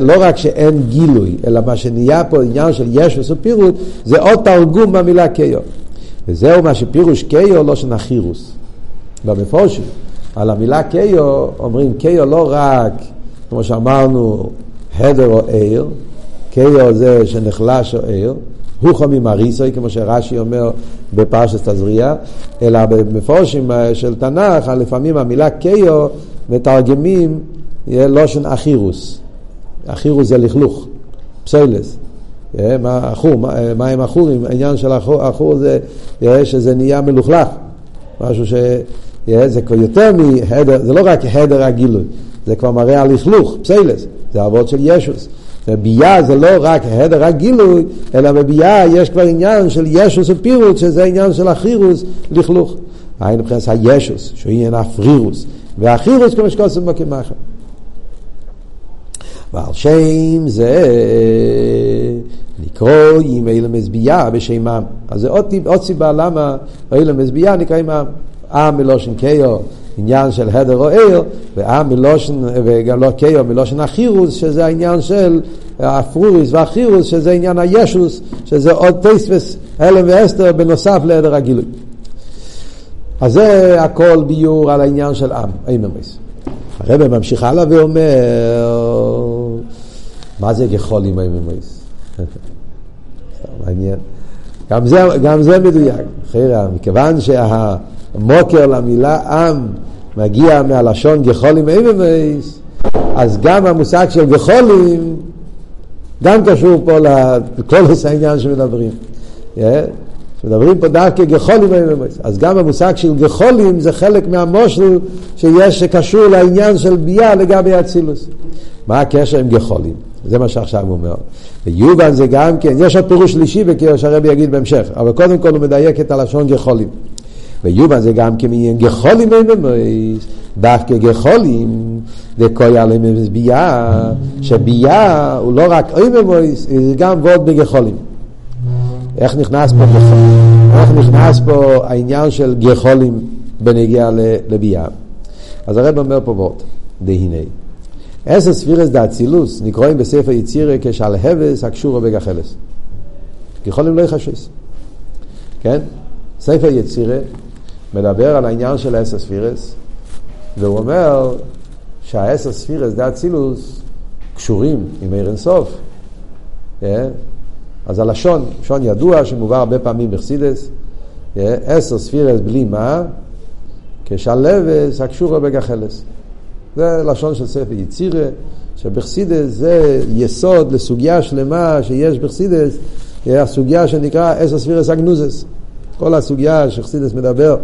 לא רק שאין גילוי, אלא מה שנהיה פה עניין של ישוס ופירוט, זה עוד תרגום במילה קיו. וזהו מה שפירוש קיו לא שנחיר,וס. במפורשים, על המילה קיו אומרים קיו לא רק, כמו שאמרנו, הדר או עיר, קיו זה שנחלש או עיר, הוא חומים אריסוי, כמו שרש"י אומר בפרשת תזריע, אלא במפורשים של תנ"ך, לפעמים המילה קיו מתרגמים לושן אחירוס. אחירוס זה לכלוך, מה, מה הם אחורים? העניין של אחור, זה שזה נהיה מלוכלך. משהו ש... זה כבר יותר מהדר, זה לא רק הדר הגילוי, זה כבר מראה על לכלוך, פסיילס, זה אבות של ישוס. בביאה זה לא רק הדר הגילוי, אלא בביאה יש כבר עניין של ישוס ופירוט, שזה עניין של אחירוס, לכלוך. היינו מבחינת הישוס, שהוא עניין הפרירוס, והאחירוס כמו שקוסם בקמחה. ועל שם זה לקרוא עם אילם מזבייה בשמם. אז זה עוד, עוד סיבה למה אילם מזבייה נקראים עם. עם מלושן קיו, עניין של הדר או עיר, ועם מלושן, וגם לא קיו, מלושן החירוס, שזה העניין של הפרוריס והחירוס, שזה עניין הישוס, שזה עוד טייספס, הלם ואסתר, בנוסף להדר הגילוי. אז זה הכל ביור על העניין של עם, איממס. הרב ממשיך הלאה ואומר, מה זה גחולים האיממס? מעניין. גם זה, גם זה מדויק. חירה, מכיוון שהמוקר למילה עם מגיע מהלשון גחולים איממס, אז גם המושג של גחולים גם קשור פה לכל העניין שמדברים. Yeah. מדברים פה דווקא גחולים האמץ. אז גם המושג של גחולים זה חלק מהמושל שיש, שקשור לעניין של ביאה לגבי אצילוס. מה הקשר עם גחולים? זה מה שעכשיו הוא אומר. ויובן זה גם כן, יש עוד פירוש שלישי בקריאה שהרבי יגיד בהמשך, אבל קודם כל הוא מדייק את הלשון גחולים. ויובן זה גם כמעניין גחולים ממויס, דווקא גחולים, וקויה לממס ביאה, שביאה הוא לא רק אוי ממויס, זה גם ועוד בגחולים. איך נכנס פה גחולים? איך נכנס פה העניין של גחולים בנגיע לביאה? אז הרב אומר פה ועוד, דהנה. עשר ספירס דאצילוס נקראים בספר יצירה כשעל הבס הקשורה בגחלס. יכולים לא יחשס. כן? ספר יצירה מדבר על העניין של עשר ספירס, והוא אומר שהעשר ספירס דאצילוס קשורים עם אור אין סוף. כן? אז הלשון, לשון ידוע שמובא הרבה פעמים בחסידות, כן? עשר ספירות בלימה, כשלהבת הקשורה בגחלת. זה לשון של ספר יצירה, שבחסידות זה יסוד לסוגיה שלמה שיש בחסידות, הסוגיה שנקרא עשר ספירות הגנוזות. כל הסוגיה שחסידות מדבר,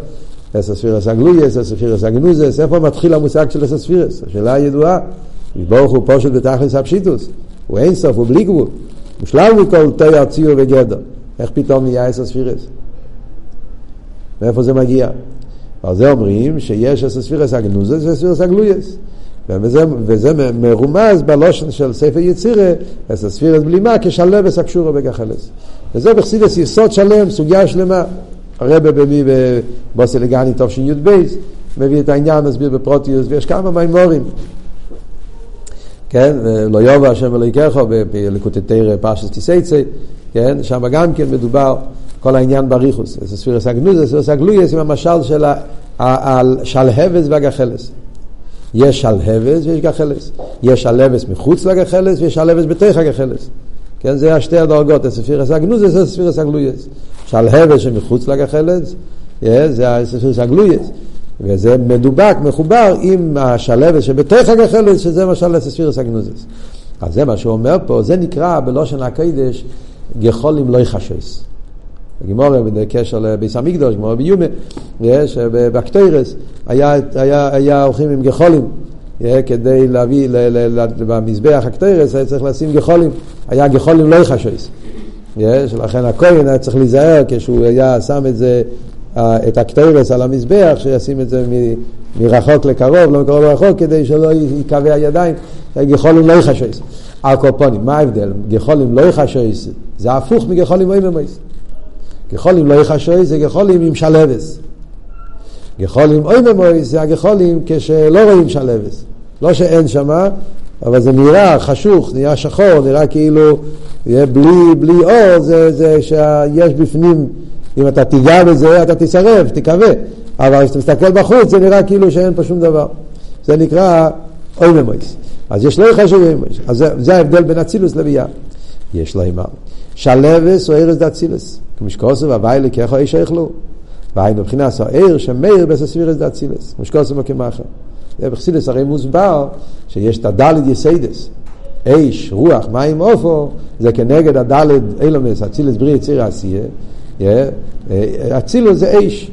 עשר ספירות הגלויות, עשר ספירות הגנוזות, איפה מתחיל המושג של עשר ספירות? השאלה הידועה, ברוך הוא פשוט בתכלית הפשיטות, הוא אין סוף, הוא בלי גבול, הוא מושלל מכל תואר ציור וגדר. איך פתאום נהיה עשר ספירות? מאיפה זה מגיע? ועל זה אומרים שיש עשר ספירות הגנוזות ועשר ספירות הגלויות. וזה, וזה מרומז בלשון של ספר יצירה, עשר ספירות בלימה, כשלהבת הקשורה בגחלת. וזה בחסידות יסוד שלם, סוגיה שלמה. הרבה במי בבאתי לגני תשי"ב מביא את העניין, מסביר בפרוטיוס, ויש כמה מימורים. כן, ולא יובע השם אלוהיכך בלקוטי תרא פרשת תיסייצי, כן, שם גם כן מדובר כל העניין בריחוס, זה ספירס זה ספירס הגלויס עם המשל של השלהבס והגחלס. יש שלהבס ויש גחלס. יש שלהבס מחוץ לגחלס ויש שלהבס בתוך הגחלס. כן, זה השתי הדרגות, הספירס הגנוז זה ספירס הגלויס. שלהבס שמחוץ לגחלס, זה הספירס הגלויס. וזה מדובק, מחובר עם השלהבס שבתוך הגחלס, שזה משל הספירס הגנוזס. אז זה מה שהוא אומר פה, זה נקרא בלושן הקודש גחולים לא יחשס. בגימורה, בקשר לביס המקדוש, גמורה ביומה, יש, בקטוירס, היה, היה, היה הולכים עם גחולים, כדי להביא, במזבח הקטוירס היה צריך לשים גחולים, היה גחולים לא יחשויס. לכן הכהן היה צריך להיזהר כשהוא היה שם את זה, את הקטוירס על המזבח, שישים את זה מרחוק לקרוב, לא מקרוב לרחוק, כדי שלא יקבע הידיים, גחולים לא יחשויס. הקופונים, מה ההבדל? גחולים לא יחשויס, זה הפוך מגחולים אוי ממויס. גחולים לא יחשוי זה גחולים עם שלבס. גחולים אוי ממוי זה הגחולים כשלא רואים שלבס. לא שאין שמה, אבל זה נראה חשוך, נראה שחור, נראה כאילו בלי, בלי אור, זה, זה שיש בפנים, אם אתה תיגע בזה אתה תישרף, תקווה. אבל כשאתה מסתכל בחוץ זה נראה כאילו שאין פה שום דבר. זה נקרא אוי ממויס. אז יש אוי ממויס. אז זה, ההבדל בין אצילוס לביאה. יש לו אימר. שלבס או ארז דאצילס. כמשקוסו והווי לקחו איש אכלו. והיינו מבחינת העיר שמאיר בססבירס דאצילס. כמשקוסו וכמאחר. בחסידס הרי מוסבר שיש את הדלת יסיידס. אש, רוח, מים, אופו, זה כנגד הדלת אילומס, אצילס בריא יציר עשייה. אצילוס זה אש.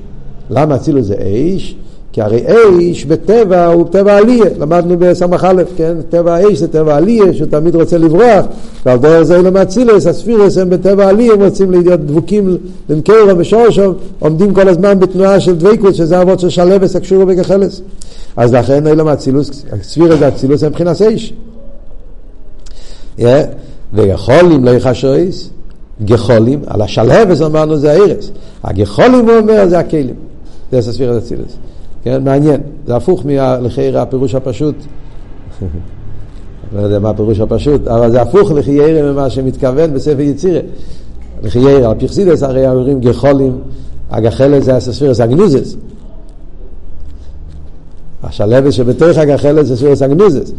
למה אצילוס זה אש? כי הרי אש בטבע הוא טבע עלייה, למדנו בסמך א', כן? טבע האש זה טבע עלייה, שהוא תמיד רוצה לברוח, ועל דרך זה אילו מאצילס, הספירס הם בטבע עלייה, הם רוצים להיות דבוקים למקרו ושורשו, עומדים כל הזמן בתנועה של דבקות, שזה אבות של שלבס הקשורו בגחלס. אז לכן אילו מאצילוס, ספירס זה אצילוס הם מבחינת אש. ויכולים לא יחשויס, גחולים, על השלהבס אמרנו זה הארץ, הגחולים הוא אומר זה הכלים, זה ספירס אצילוס. כן, מעניין, זה הפוך לחיירה הפירוש הפשוט. לא יודע מה הפירוש הפשוט, אבל זה הפוך לחיירה ממה שמתכוון בספר יצירה. לחיירה, על פרסידס הרי אומרים גחולים, הגחלת זה הספירס הגנוזס. השלבת שבתוך הגחלת זה ספירס הגנוזס.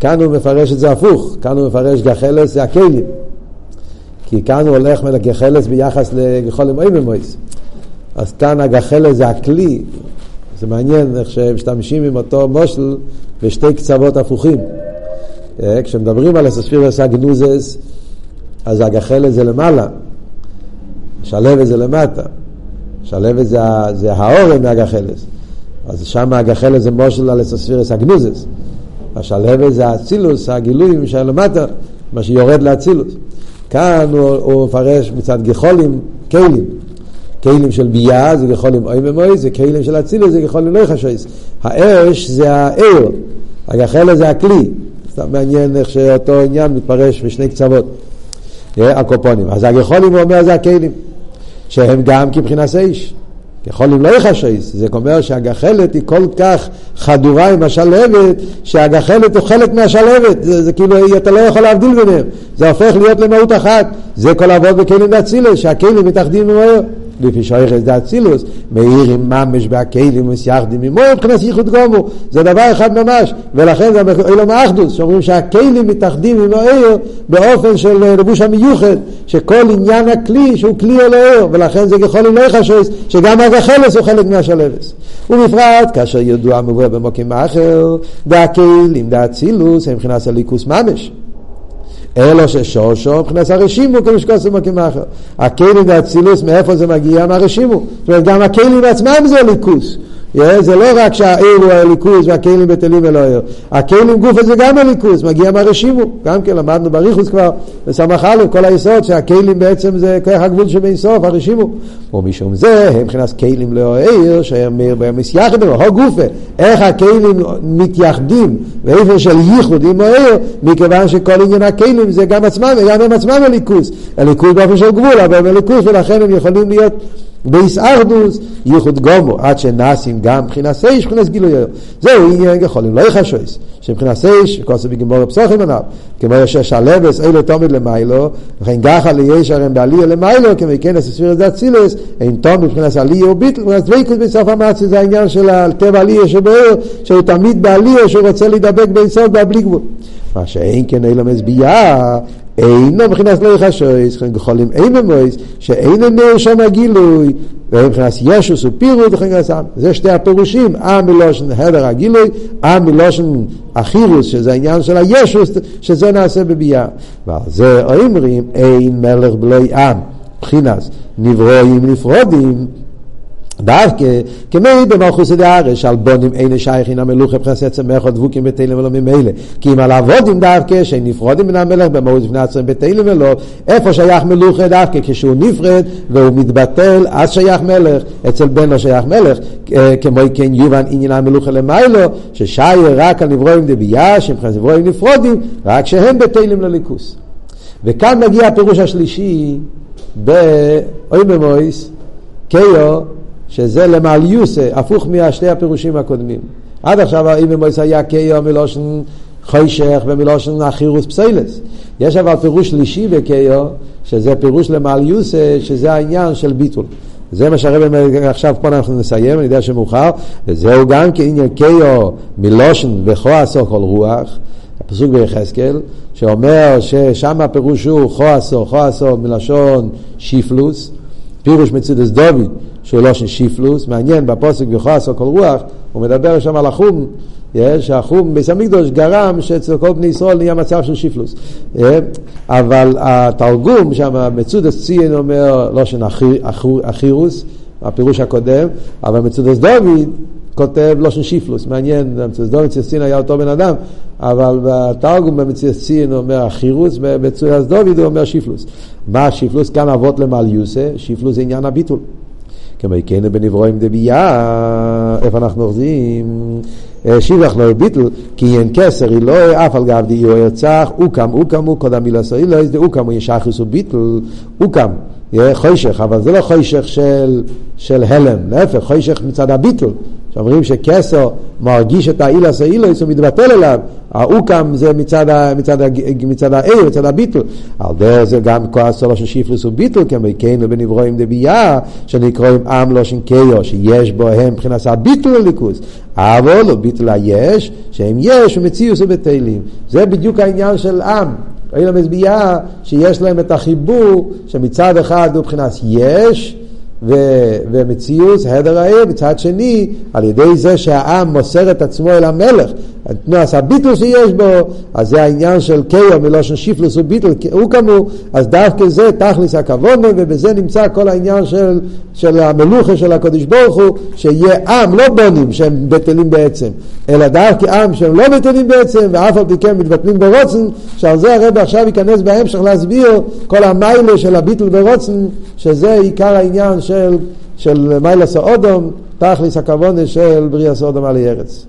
כאן הוא מפרש את זה הפוך, כאן הוא מפרש גחלת זה הכלים. כי כאן הוא הולך מגחלת ביחס לגחולים אוי במויס. אז כאן הגחלת זה הכלי, זה מעניין איך שהם משתמשים עם אותו מושל בשתי קצוות הפוכים. אה, כשמדברים על הספירס הגנוזס, אז הגחלת זה למעלה, שלבת זה למטה. שלבת זה, זה האורן מהגחלת. אז שם הגחלת זה מושל על הספירס הגנוזס. השלבת זה האצילוס, הגילויים של למטה, מה שיורד לאצילוס. כאן הוא, הוא מפרש מצד גחולים, כלים. כלים של ביאה זה כחולים אוי ומוי, זה כלים של אצילוס זה כחולים לא חשויס. האש זה העיר, הגחלת זה הכלי. סתם מעניין איך שאותו עניין מתפרש בשני קצוות, הקופונים. אז הגחולים הוא אומר זה הכלים, שהם גם כבחינת אש. כחולים לא יחשייס, זה אומר שהגחלת היא כל כך חדורה עם השלהבת, שהגחלת הוא חלק מהשלהבת, זה, זה כאילו אתה לא יכול להבדיל ביניהם, זה הופך להיות למהות אחת, זה כל אבות בכלים דאצילס, שהכלים מתאחדים מהר. לפי שויכס דאצילוס, מאירים ממש בהכלים ומסייחדים עמו מבחינת ייחוד גומו, זה דבר אחד ממש, ולכן זה אילום האחדוס, שאומרים שהכלים מתאחדים עם העיר באופן של לבוש המיוחד, שכל עניין הכלי שהוא כלי אל העיר, ולכן זה ככל לא יחשוס, שגם הגחלס הוא חלק מהשלבס. ובפרט כאשר ידוע מבוא במוקים אחר, דהכלים דאצילוס הם מבחינת הליכוס ממש. אלו ששושו מבחינת הרשימו כמשקוס ומקים אחר. הכלים והאצילוס, מאיפה זה מגיע? מהרשימו. זאת אומרת, גם הכלים עצמם זה ליכוס. זה לא רק שהעיר הוא הליכוז והכלים בטלים אלא עיר. הכלים גוף הזה גם הליכוז, מגיע מהרשימו. גם כן למדנו בריחוס כבר, בסמך א', כל היסוד, שהכלים בעצם זה כוח הגבול שבין סוף, הרשימו. ומשום זה, הם מבחינת כלים לא עיר, שהם מסייחד, הו גופה. איך הכלים מתייחדים, ואיפה של ייחוד עם העיר, מכיוון שכל עניין הכלים זה גם עצמם, וגם הם עצמם הליכוז. הליכוז באופן של גבול, אבל הם הליכוז, ולכן הם יכולים להיות באיסאחדוס ייחוד גומו, עד שנעשים גם מבחינת סייש, מבחינת גילוי היום. זהו עניין יכולים, לא יחשויס, שמבחינת סייש, כוסו בגמור פסוחים עליו, כמו ישש הלבס, אילו תומד למיילו, וכן גחה ליש הרם בעלייה למיילו, כמו כנס הספירת דת סילס, אין תומד מבחינת עלייה וביטל, מבחינת דבקות בסוף המצי, זה העניין של הטבע עלייה שבאר, שהוא תמיד בעלייה, שהוא רוצה להידבק באינסוף בלי גבול. מה שאין כן אילו מזביעה, אינו מבחינת לא יחשויס, גחולים אין במויס, שאין אמר שם הגילוי, ומבחינת ישוס ופירוט וכן גסם. זה שתי הפירושים, עם מלושן הדר הגילוי, עם מלושן החירוס, שזה העניין של הישוס, שזה נעשה בביאה. ועל זה אומרים, אין מלך בלוי עם, מבחינת נברואים נפרודים, דווקא כמי במלכוס דארץ שעל בונים אין שייכין המלוכה עצם מלך דבוקים בתהילים ולא ממילא. כי אם על עבודים דווקא שהם נפרודים מן המלך במהות לפני עצמם בתהילים ולא איפה שייך מלוכה דווקא? כשהוא נפרד והוא מתבטל אז שייך מלך. אצל בן לא שייך מלך כמו כן יובן עניין המלוכה למיילו ששייר רק על נברואים דבייה שמבחינת נברואים נפרודים רק שהם בתהילים לליכוס. וכאן מגיע הפירוש השלישי באוי במויס קיו שזה למעליוסה, הפוך משתי הפירושים הקודמים. עד עכשיו האם במויס היה קיו מלושן חוישך ומלושן החירוס פסיילס. יש אבל פירוש שלישי בקיו, שזה פירוש למעליוסה, שזה העניין של ביטול. זה מה שהרב עכשיו פה אנחנו נסיים, אני יודע שמאוחר, וזהו גם כעניין קיו מלושן וכועסו כל רוח, הפסוק ביחזקאל, שאומר ששם הפירוש הוא כועסו, כועסו מלשון שיפלוס, פירוש מצודס דוד שהוא לא של שיפלוס, מעניין בפוסק בכעס או כל רוח, הוא מדבר שם על החום, שהחום ביס המקדוש גרם שאצל כל בני ישראל נהיה מצב של שיפלוס. אבל התרגום שם, מצודס ציין אומר לא של אחירוס, הפירוש הקודם, אבל מצודס דוד כותב לא של שיפלוס, מעניין, מצודס דוד ציין היה אותו בן אדם, אבל בתרגום במצודס ציין אומר אחירוס, במצודס דוד הוא אומר שיפלוס. מה שיפלוס? כאן אבות למעליוסה, שיפלוס זה עניין הביטול. כמו כן בנברואים דבייה, איפה אנחנו אוחזים? שיבח לא ביטל, כי אין כסר, היא לא אף על גב די או ירצח, אוקם, אוקם הוא קודם מילה לא איזה אוקם הוא ישחס וביטל, אוקם, חוישך, אבל זה לא חוישך של, של הלם, להפך, חוישך מצד הביטל, שאומרים שכסר מרגיש את האילס האילוס, הוא מתבטל אליו, האוקם זה מצד, ה, מצד, ה, מצד העיר, מצד הביטל. על דרך זה גם כועס לא ששיפלוס וביטל, כמו כן בנברואים דבייה, שנקראים עם לא שנקיו, שיש בו הם מבחינת הביטל לליכוס. אבל לא ביטל היש, שהם יש ומציאוס ובטלים. זה בדיוק העניין של עם. אלה מזביעה שיש להם את החיבור שמצד אחד הוא מבחינת יש, ו- ומציאות, הדר העיר, מצד שני, על ידי זה שהעם מוסר את עצמו אל המלך, אז הביטול שיש בו, אז זה העניין של קיו מלושן שיפלוס וביטול, הוא כאמור, אז דווקא זה תכלס הכוונה, ובזה נמצא כל העניין של, של המלוכה של הקדוש ברוך הוא, שיהיה עם, לא בונים שהם בטלים בעצם, אלא דווקא עם שהם לא בטלים בעצם, ואף על פי כן מתבטלים ברוצן, שעל זה הרב עכשיו ייכנס בהמשך להסביר כל המיילה של הביטול ברוצן, שזה עיקר העניין של, של מיילס האודום, תכלס הכוונה של בריאה סודום על ארץ.